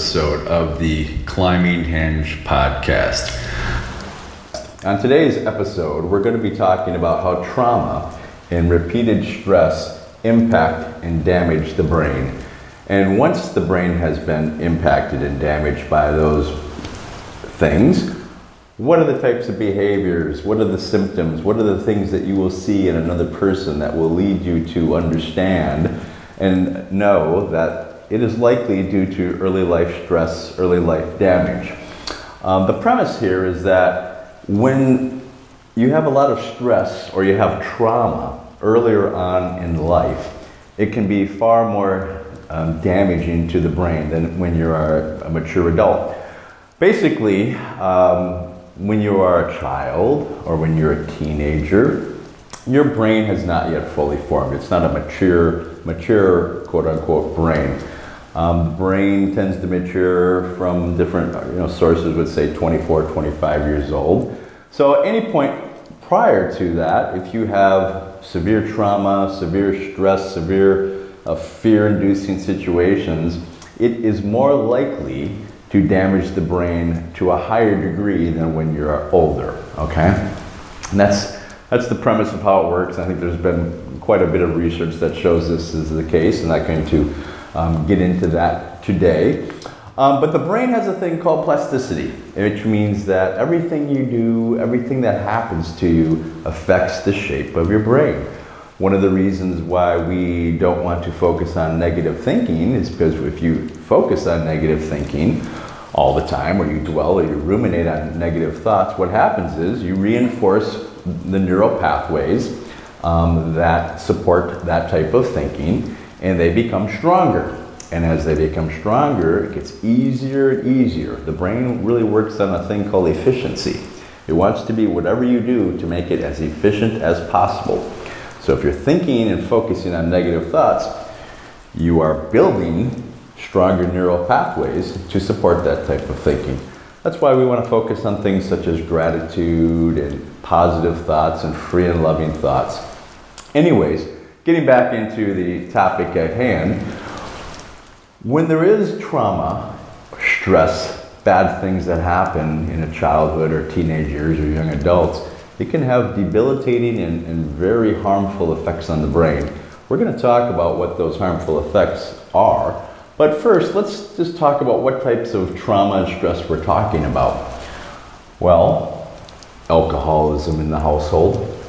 episode of the Climbing Hinge podcast. On today's episode, we're going to be talking about how trauma and repeated stress impact and damage the brain. And once the brain has been impacted and damaged by those things, what are the types of behaviors? What are the symptoms? What are the things that you will see in another person that will lead you to understand and know that it is likely due to early life stress, early life damage? Um, the premise here is that when you have a lot of stress or you have trauma earlier on in life, it can be far more um, damaging to the brain than when you are a mature adult. Basically, um, when you are a child or when you're a teenager, your brain has not yet fully formed. It's not a mature, mature quote unquote brain. Um, the brain tends to mature from different you know, sources, would say 24, 25 years old. So, at any point prior to that, if you have severe trauma, severe stress, severe uh, fear inducing situations, it is more likely to damage the brain to a higher degree than when you're older. Okay? And that's, that's the premise of how it works. I think there's been quite a bit of research that shows this is the case, and that came to um, get into that today. Um, but the brain has a thing called plasticity, which means that everything you do, everything that happens to you, affects the shape of your brain. One of the reasons why we don't want to focus on negative thinking is because if you focus on negative thinking all the time, or you dwell or you ruminate on negative thoughts, what happens is you reinforce the neural pathways um, that support that type of thinking, and they become stronger. And as they become stronger, it gets easier and easier. The brain really works on a thing called efficiency. It wants to be whatever you do to make it as efficient as possible. So if you're thinking and focusing on negative thoughts, you are building stronger neural pathways to support that type of thinking. That's why we want to focus on things such as gratitude and positive thoughts and free and loving thoughts. Anyways, getting back into the topic at hand, when there is trauma, stress, bad things that happen in a childhood or teenage years or young adults, it can have debilitating and, and very harmful effects on the brain. We're going to talk about what those harmful effects are. But first, let's just talk about what types of trauma and stress we're talking about. Well, alcoholism in the household,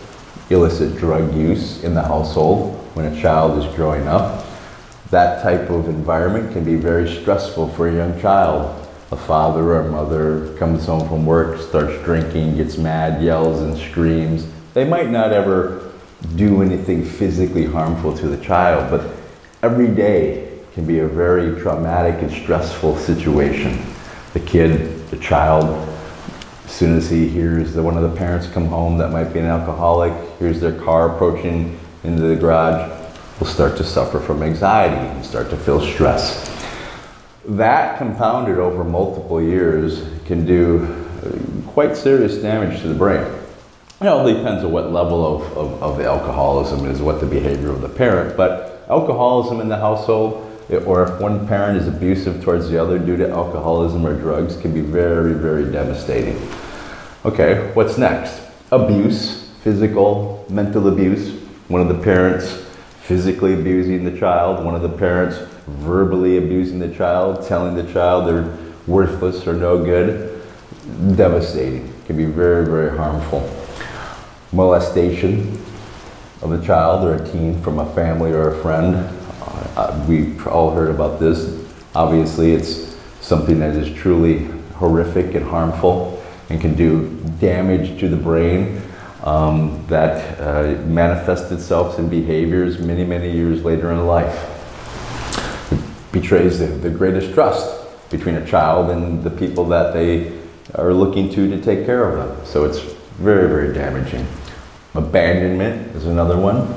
illicit drug use in the household when a child is growing up. That type of environment can be very stressful for a young child a father or a mother comes home from work, starts drinking, gets mad, yells, and screams. They might not ever do anything physically harmful to the child, but every day can be a very traumatic and stressful situation. The kid, the child, as soon as he hears that one of the parents come home that might be an alcoholic, hears their car approaching into the garage, will start to suffer from anxiety and start to feel stress. That compounded over multiple years can do uh, quite serious damage to the brain. It all depends on what level of, of, of alcoholism is, what the behavior of the parent, but alcoholism in the household, or if one parent is abusive towards the other due to alcoholism or drugs, can be very, very devastating. Okay, what's next? Abuse, physical, mental abuse. One of the parents physically abusing the child, one of the parents verbally abusing the child, telling the child they're worthless or no good, devastating. Can be very, very harmful. Molestation of a child or a teen from a family or a friend. Uh, we've all heard about this. Obviously, it's something that is truly horrific and harmful and can do damage to the brain um, that uh, manifests itself in behaviors many, many years later in life It betrays the, the greatest trust between a child and the people that they are looking to to take care of them. So it's very, very damaging. Abandonment is another one.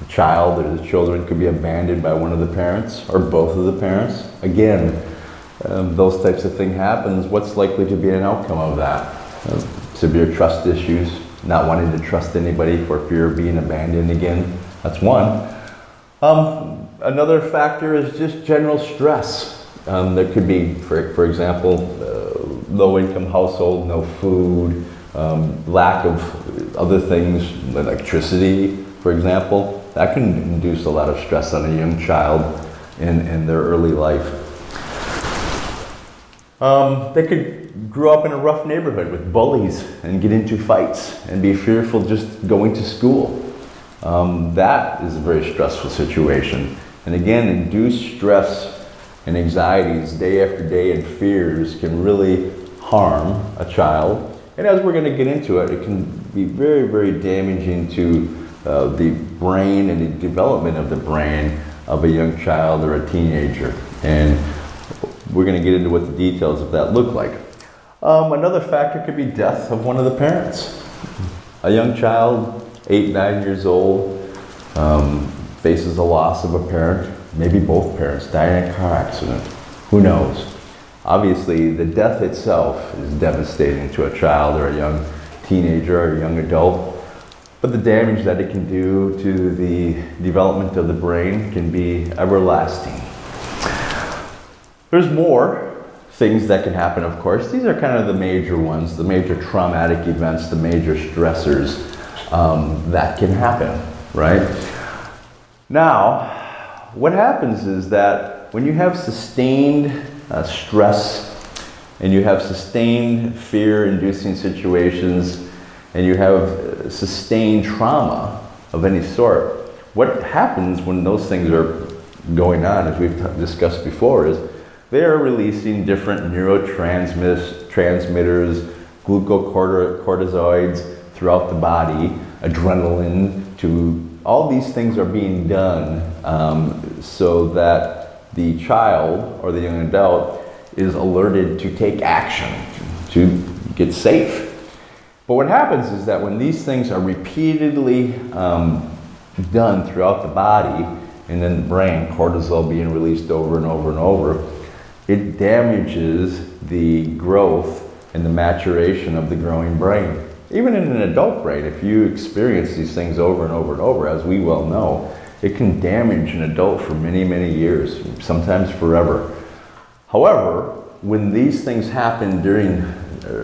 A child or the children could be abandoned by one of the parents or both of the parents. Again, um, those types of things happens. What's likely to be an outcome of that? Uh, severe trust issues, not wanting to trust anybody for fear of being abandoned again. That's one. Um, another factor is just general stress. Um, there could be, for, for example, uh, low income household, no food, um, lack of other things, electricity, for example. That can induce a lot of stress on a young child in, in their early life. Um, they could grow up in a rough neighborhood with bullies and get into fights and be fearful just going to school. Um, that is a very stressful situation. And again, induced stress and anxieties day after day and fears can really harm a child. And as we're going to get into it, it can be very, very damaging to uh, the brain and the development of the brain of a young child or a teenager. And we're going to get into what the details of that look like. Um, another factor could be death of one of the parents. A young child, eight, nine years old, um, faces the loss of a parent maybe both parents die in a car accident. Who knows? Obviously, the death itself is devastating to a child or a young teenager or a young adult, but the damage that it can do to the development of the brain can be everlasting. There's more things that can happen, of course. These are kind of the major ones, the major traumatic events, the major stressors um, that can happen, right? Now, what happens is that when you have sustained uh, stress and you have sustained fear inducing situations and you have sustained trauma of any sort, what happens when those things are going on, as we've discussed before, is they are releasing different neurotransmitters, glucocorticoids throughout the body, adrenaline to all these things are being done um, so that the child or the young adult is alerted to take action, to get safe. But what happens is that when these things are repeatedly um, done throughout the body and then the brain, cortisol being released over and over and over, it damages the growth and the maturation of the growing brain. Even in an adult brain, if you experience these things over and over and over, as we well know, it can damage an adult for many, many years, sometimes forever. However, when these things happen during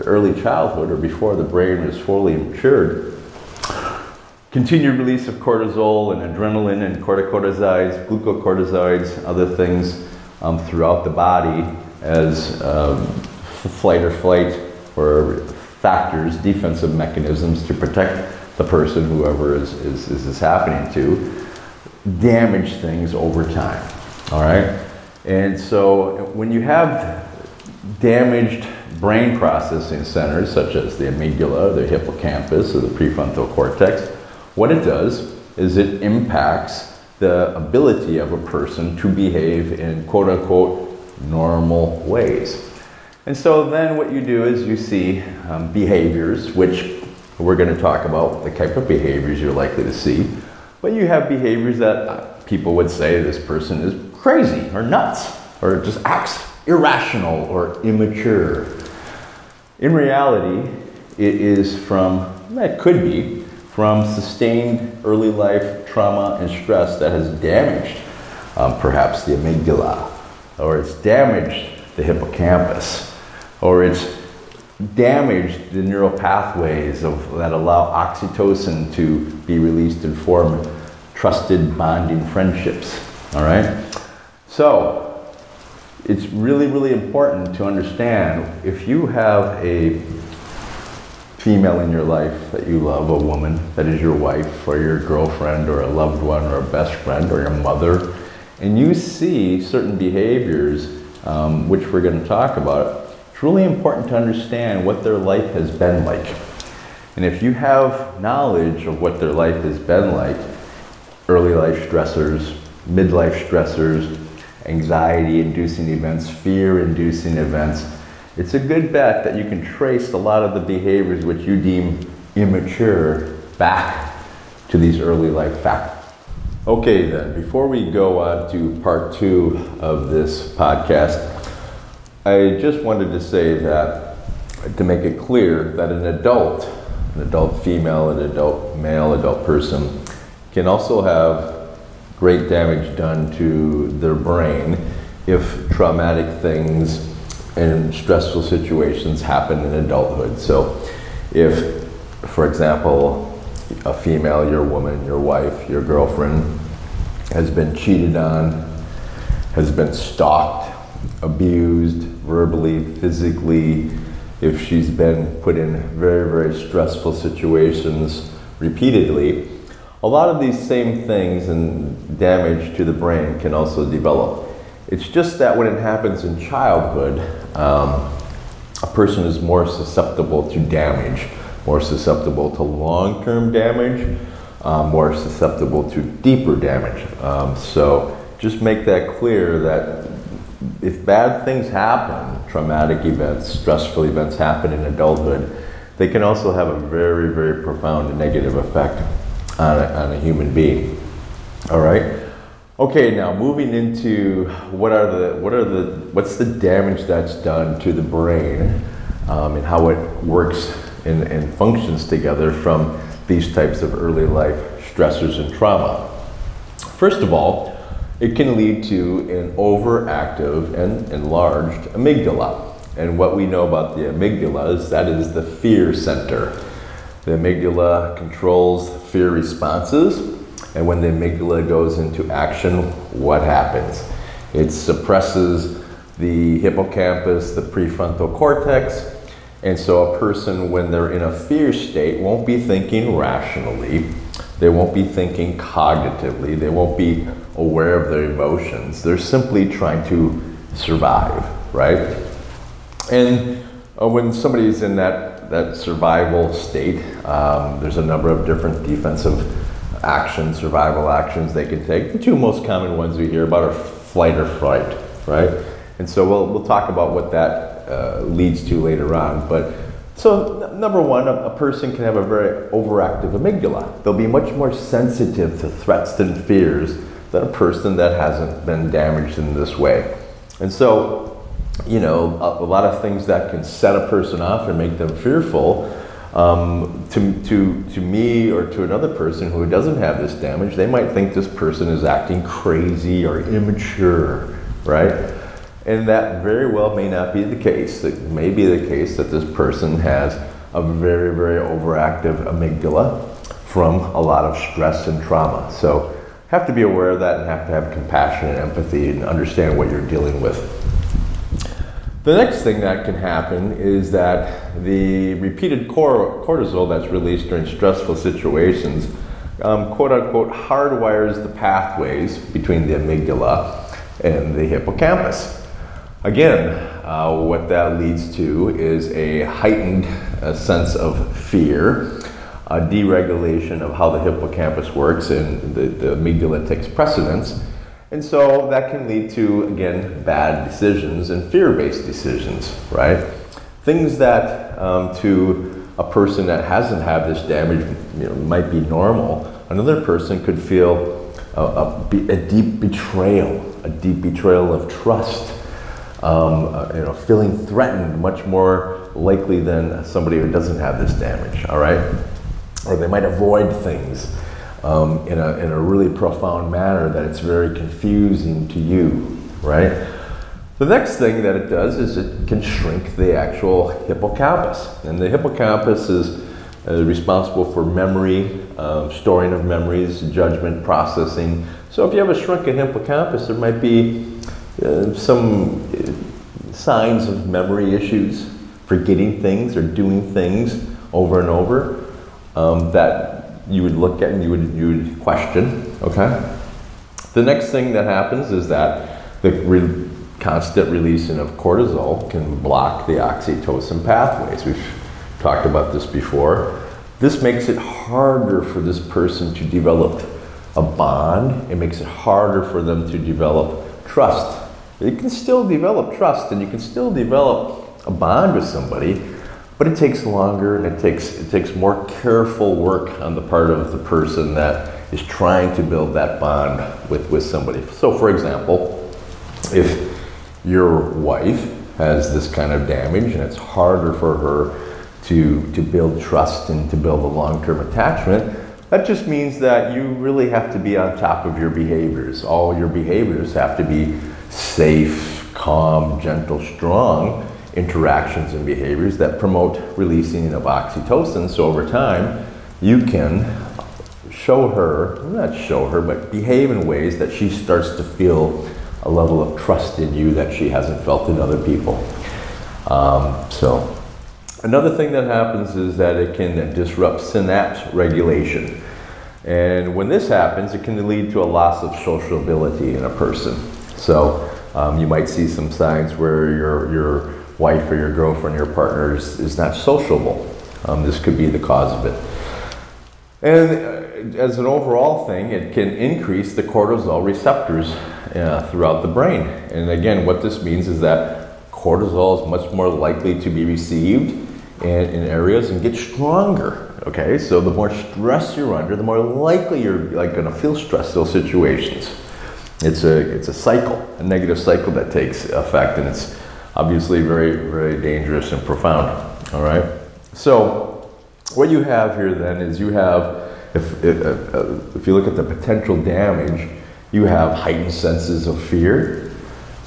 early childhood or before the brain is fully matured, continued release of cortisol and adrenaline and corticosteroids, glucocorticoids, other things um, throughout the body as um, flight or flight or factors, defensive mechanisms to protect the person, whoever is, is, is this happening to, damage things over time. All right? And so when you have damaged brain processing centers, such as the amygdala, the hippocampus, or the prefrontal cortex, what it does is it impacts the ability of a person to behave in quote unquote normal ways. And so then what you do is you see um, behaviors, which we're going to talk about the type of behaviors you're likely to see. But you have behaviors that people would say this person is crazy or nuts or just acts irrational or immature. In reality, it is from, it could be, from sustained early life trauma and stress that has damaged um, perhaps the amygdala or it's damaged the hippocampus or it's damaged the neural pathways of, that allow oxytocin to be released and form trusted bonding friendships. All right? So, it's really, really important to understand if you have a female in your life that you love, a woman that is your wife or your girlfriend or a loved one or a best friend or your mother, and you see certain behaviors, um, which we're going to talk about, it's really important to understand what their life has been like. And if you have knowledge of what their life has been like, early life stressors, midlife stressors, anxiety inducing events, fear inducing events, it's a good bet that you can trace a lot of the behaviors which you deem immature back to these early life factors. Okay, then, before we go on to part two of this podcast, I just wanted to say that to make it clear that an adult, an adult female, an adult male, adult person can also have great damage done to their brain if traumatic things and stressful situations happen in adulthood. So, if, for example, a female, your woman, your wife, your girlfriend has been cheated on, has been stalked, abused verbally, physically, if she's been put in very, very stressful situations repeatedly, a lot of these same things and damage to the brain can also develop. It's just that when it happens in childhood, um, a person is more susceptible to damage more susceptible to long term damage, um, more susceptible to deeper damage. Um, so just make that clear that if bad things happen, traumatic events, stressful events happen in adulthood, they can also have a very, very profound negative effect on a, on a human being. All right. Okay, now moving into what are the what are the what's the damage that's done to the brain um, and how it works and, and functions together from these types of early life stressors and trauma. First of all, it can lead to an overactive and enlarged amygdala. And what we know about the amygdala is that is the fear center. The amygdala controls fear responses, and when the amygdala goes into action, what happens? It suppresses the hippocampus, the prefrontal cortex, and so a person, when they're in a fear state, won't be thinking rationally. They won't be thinking cognitively. They won't be aware of their emotions. They're simply trying to survive, right? And uh, when somebody's in that, that survival state, um, there's a number of different defensive actions, survival actions they can take. The two most common ones we hear about are flight or fright, right? And so we'll, we'll talk about what that uh, leads to later on. But so number one, a, a, person can have a very overactive amygdala. They'll be much more sensitive to threats and fears than a person that hasn't been damaged in this way. And so, you know, a, a lot of things that can set a person off and make them fearful. Um, to, to, to me or to another person who doesn't have this damage, they might think this person is acting crazy or immature, right? And that very well may not be the case. It may be the case that this person has a very, very overactive amygdala from a lot of stress and trauma. So have to be aware of that and have to have compassion and empathy and understand what you're dealing with. The next thing that can happen is that the repeated cortisol that's released during stressful situations, um, quote unquote, hardwires the pathways between the amygdala and the hippocampus. Again, uh, what that leads to is a heightened uh, sense of fear, a deregulation of how the hippocampus works, and the, the amygdala takes precedence. And so that can lead to, again, bad decisions and fear based decisions, right? Things that um, to a person that hasn't had this damage you know, might be normal. Another person could feel a, a, a deep betrayal, a deep betrayal of trust um, uh, you know, feeling threatened much more likely than somebody who doesn't have this damage, all right? Or they might avoid things um, in, a, in a really profound manner that it's very confusing to you, right? The next thing that it does is it can shrink the actual hippocampus. And the hippocampus is uh, responsible for memory, um, storing of memories, judgment, processing. So if you have a shrunken hippocampus, there might be uh, some uh, signs of memory issues, forgetting things or doing things over and over um, that you would look at and you would, you would question. Okay? The next thing that happens is that the re- constant releasing of cortisol can block the oxytocin pathways. We've talked about this before. This makes it harder for this person to develop a bond. It makes it harder for them to develop trust you can still develop trust and you can still develop a bond with somebody, but it takes longer and it takes it takes more careful work on the part of the person that is trying to build that bond with, with somebody. So, for example, if your wife has this kind of damage and it's harder for her to, to build trust and to build a long term attachment, that just means that you really have to be on top of your behaviors. All your behaviors have to be safe, calm, gentle, strong interactions and behaviors that promote releasing of oxytocin. So over time, you can show her, not show her, but behave in ways that she starts to feel a level of trust in you that she hasn't felt in other people. Um, so Another thing that happens is that it can disrupt synapse regulation. And when this happens, it can lead to a loss of sociability in a person. So um, you might see some signs where your, your wife or your girlfriend, or your partner is, is not sociable. Um, this could be the cause of it. And uh, as an overall thing, it can increase the cortisol receptors uh, throughout the brain. And again, what this means is that cortisol is much more likely to be received in, in areas and get stronger. Okay, so the more stress you're under, the more likely you're like going to feel stress those situations. It's a it's a cycle, a negative cycle that takes effect, and it's obviously very very dangerous and profound. All right, so what you have here then is you have if if, uh, uh, if you look at the potential damage, you have heightened senses of fear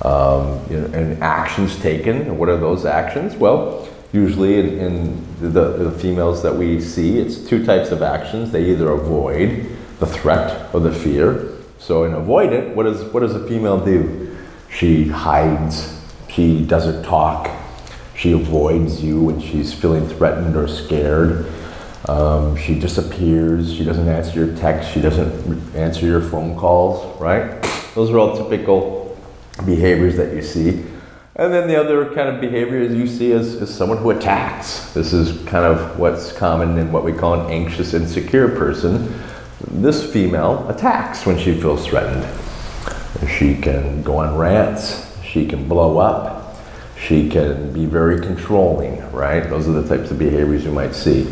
um, you know, and actions taken. What are those actions? Well usually in, in the, the, females that we see, it's two types of actions. They either avoid the threat or the fear. So in avoidant, what does, what does a female do? She hides, she doesn't talk, she avoids you when she's feeling threatened or scared. Um, she disappears, she doesn't answer your texts, she doesn't answer your phone calls, right? Those are all typical behaviors that you see. And then the other kind of behavior is you see as, as someone who attacks. This is kind of what's common in what we call an anxious, insecure person. This female attacks when she feels threatened. She can go on rants, she can blow up, she can be very controlling, right? Those are the types of behaviors you might see.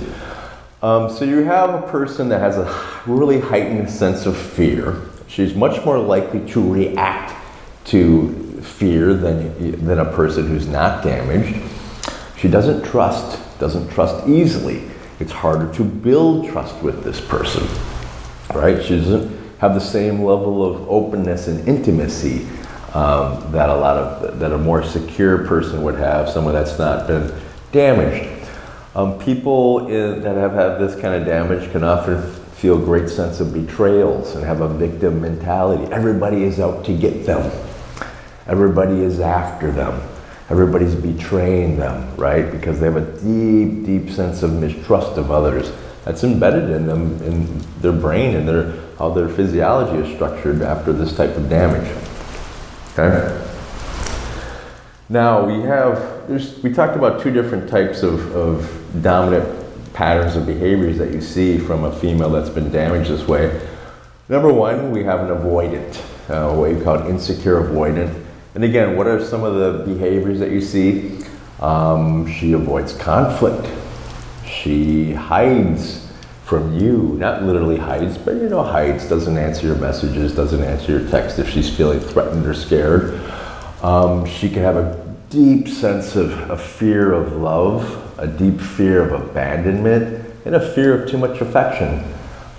Um, so you have a person that has a really heightened sense of fear. She's much more likely to react to fear than, than a person who's not damaged. She doesn't trust, doesn't trust easily. It's harder to build trust with this person, right? She doesn't have the same level of openness and intimacy um, that a lot of that a more secure person would have, someone that's not been damaged. Um, people in, that have had this kind of damage can often feel great sense of betrayals and have a victim mentality. Everybody is out to get them. Everybody is after them. Everybody's betraying them, right? Because they have a deep, deep sense of mistrust of others. That's embedded in them, in their brain and their, how their physiology is structured after this type of damage. Okay? Now we have, we talked about two different types of, of dominant patterns of behaviors that you see from a female that's been damaged this way. Number one, we have an avoidant, uh, what we call insecure avoidant. And again, what are some of the behaviors that you see? Um, she avoids conflict. She hides from you, not literally hides, but you know, hides, doesn't answer your messages, doesn't answer your text if she's feeling threatened or scared. Um, she can have a deep sense of a fear of love, a deep fear of abandonment, and a fear of too much affection.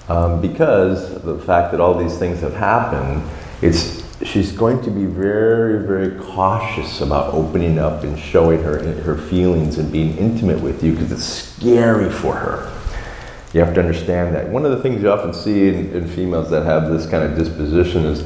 Um, because the fact that all these things have happened, it's she's going to be very, very cautious about opening up and showing her her feelings and being intimate with you because it's scary for her. You have to understand that. One of the things you often see in, in, females that have this kind of disposition is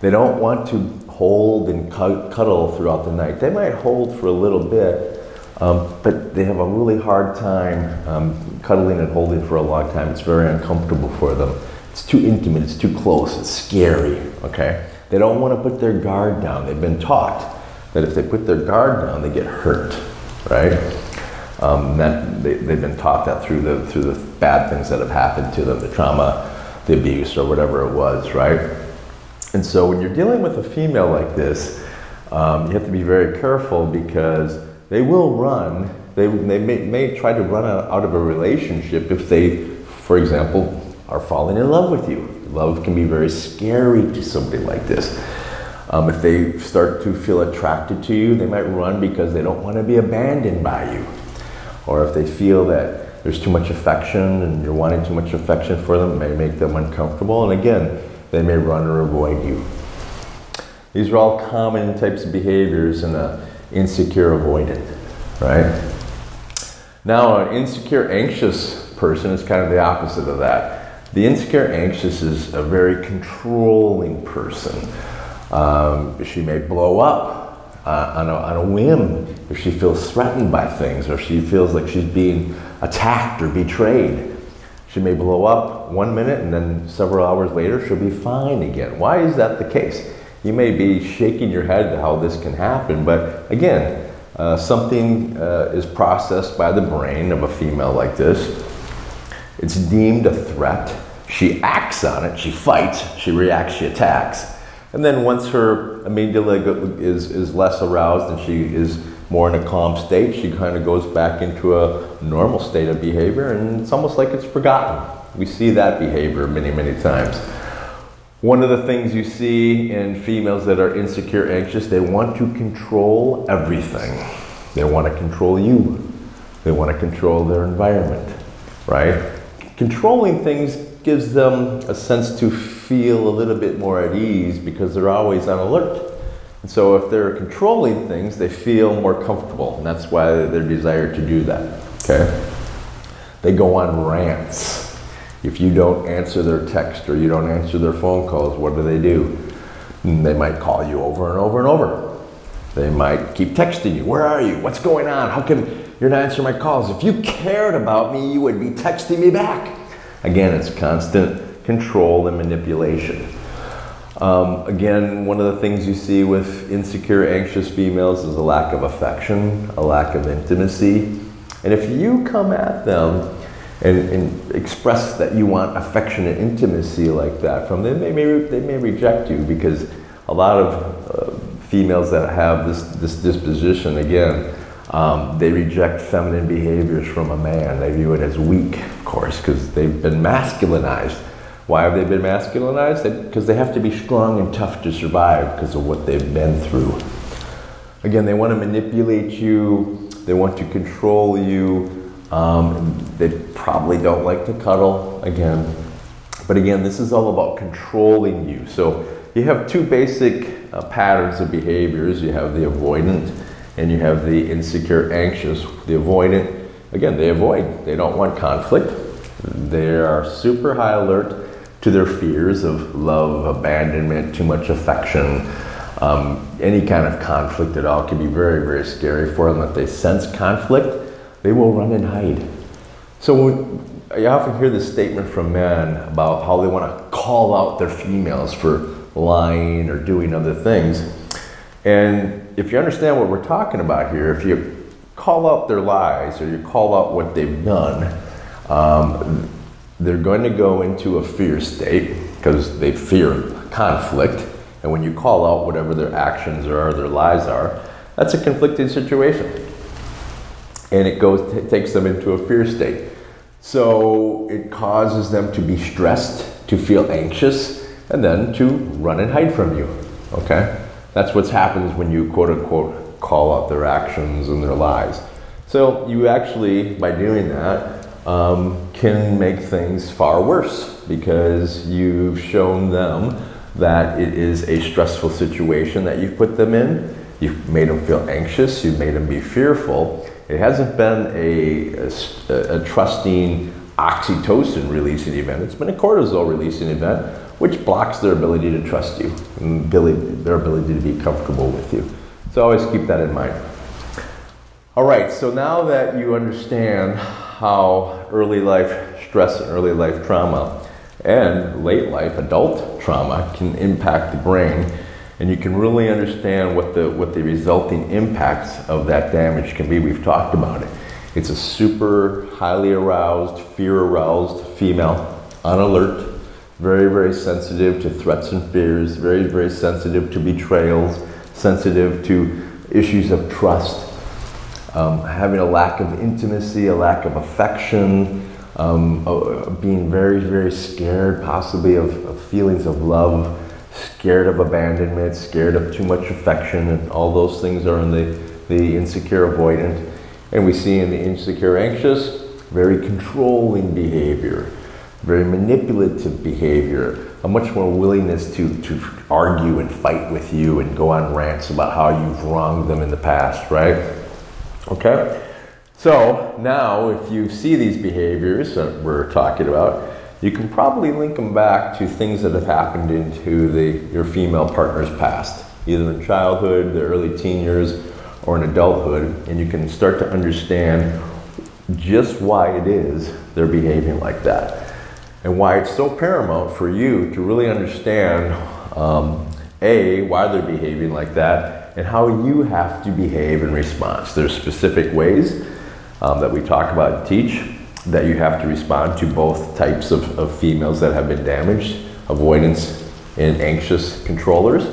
they don't want to hold and cuddle throughout the night. They might hold for a little bit, um, but they have a really hard time um, cuddling and holding for a long time. It's very uncomfortable for them. It's too intimate, it's too close, it's scary, okay? They don't want to put their guard down. They've been taught that if they put their guard down, they get hurt, right? Um, that they, they've been taught that through the through the bad things that have happened to them, the trauma, the abuse, or whatever it was, right? And so when you're dealing with a female like this, um, you have to be very careful because they will run. They, they may, may try to run out of a relationship if they, for example, are falling in love with you Love can be very scary to somebody like this. Um, if they start to feel attracted to you, they might run because they don't want to be abandoned by you. Or if they feel that there's too much affection and you're wanting too much affection for them, may make them uncomfortable. And again, they may run or avoid you. These are all common types of behaviors in an insecure avoidant, right? Now, an insecure anxious person is kind of the opposite of that. The insecure anxious is a very controlling person. Um, she may blow up uh, on, a, on a whim if she feels threatened by things or if she feels like she's being attacked or betrayed. She may blow up one minute and then several hours later she'll be fine again. Why is that the case? You may be shaking your head how this can happen, but again, uh, something uh, is processed by the brain of a female like this. It's deemed a threat. She acts on it, she fights, she reacts, she attacks. And then once her amygdala is, is less aroused and she is more in a calm state, she kind of goes back into a normal state of behavior and it's almost like it's forgotten. We see that behavior many, many times. One of the things you see in females that are insecure, anxious, they want to control everything. They want to control you. They want to control their environment, right? Controlling things gives them a sense to feel a little bit more at ease because they're always on alert. And so if they're controlling things, they feel more comfortable, and that's why they're desired to do that. Okay? They go on rants. If you don't answer their text or you don't answer their phone calls, what do they do? Mm, they might call you over and over and over. They might keep texting you. Where are you? What's going on? How come you're not answering my calls? If you cared about me, you would be texting me back. Again, it's constant control and manipulation. Um, again, one of the things you see with insecure, anxious females is a lack of affection, a lack of intimacy. And if you come at them and, and express that you want affection and intimacy like that from them, they may, they may reject you because a lot of uh, females that have this, this disposition, again, um, they reject feminine behaviors from a man. They view it as weak, course, because they've been masculinized why have they been masculinized? Because they have to be strong and tough to survive because of what they've been through. Again, they want to manipulate you, they want to control you, um, they probably don't like to cuddle, again. But again, this is all about controlling you. So you have two basic uh, patterns of behaviors you have the avoidant and you have the insecure, anxious. The avoidant, again, they avoid, they don't want conflict. They are super high alert to their fears of love, abandonment, too much affection, um, any kind of conflict at all can be very, very scary for them. If they sense conflict, they will run and hide. So I often hear this statement from men about how they want to call out their females for lying or doing other things. And if you understand what we're talking about here, if you call out their lies or you call out what they've done, um, they're going to go into a fear state because they fear conflict. And when you call out whatever their actions are, their lies are, that's a conflicted situation. And it goes t- takes them into a fear state. So it causes them to be stressed, to feel anxious, and then to run and hide from you. Okay? That's what happens when you quote unquote call out their actions and their lies. So you actually, by doing that, um, can make things far worse because you've shown them that it is a stressful situation that you've put them in. You've made them feel anxious, you've made them be fearful. It hasn't been a, a, a trusting oxytocin releasing event, it's been a cortisol releasing event, which blocks their ability to trust you, and their ability to be comfortable with you. So always keep that in mind. All right, so now that you understand how early life stress and early life trauma and late life adult trauma can impact the brain and you can really understand what the what the resulting impacts of that damage can be we've talked about it it's a super highly aroused fear aroused female on alert very very sensitive to threats and fears very very sensitive to betrayals sensitive to issues of trust um, having a lack of intimacy, a lack of affection, um, uh, being very, very scared, possibly of, of feelings of love, scared of abandonment, scared of too much affection, and all those things are in the, the insecure avoidant. And we see in the insecure anxious, very controlling behavior, very manipulative behavior, a much more willingness to, to argue and fight with you and go on rants about how you've wronged them in the past, right? Okay? So now, if you see these behaviors that we're talking about, you can probably link them back to things that have happened into the, your female partner's past, either in childhood, the early teen years, or in adulthood, and you can start to understand just why it is they're behaving like that. And why it's so paramount for you to really understand um, A, why they're behaving like that, and how you have to behave in response. There's specific ways um, that we talk about and teach that you have to respond to both types of, of females that have been damaged avoidance and anxious controllers.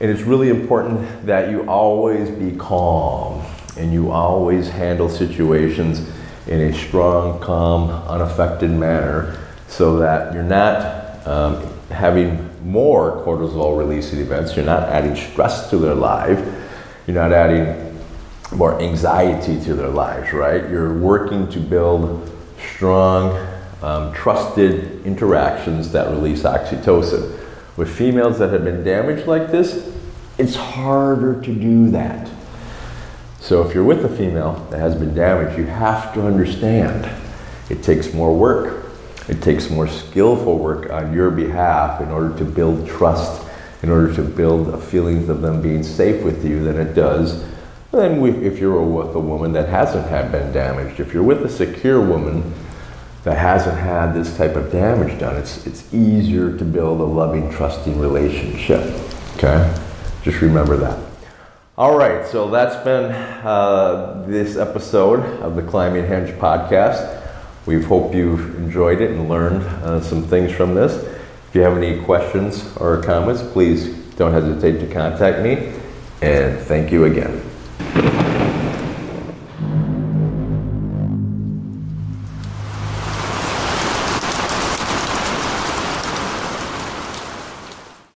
And it's really important that you always be calm and you always handle situations in a strong, calm, unaffected manner so that you're not um, having more cortisol releasing events, you're not adding stress to their life, you're not adding more anxiety to their lives, right? You're working to build strong, um, trusted interactions that release oxytocin. With females that have been damaged like this, it's harder to do that. So if you're with a female that has been damaged, you have to understand it takes more work. It takes more skillful work on your behalf in order to build trust, in order to build a feeling of them being safe with you than it does then if you're with a woman that hasn't had been damaged, if you're with a secure woman that hasn't had this type of damage done, it's, it's easier to build a loving, trusting relationship. Okay? Just remember that. All right, so that's been uh, this episode of the Climbing Hinge podcast. We hope you've enjoyed it and learned uh, some things from this. If you have any questions or comments, please don't hesitate to contact me. And thank you again.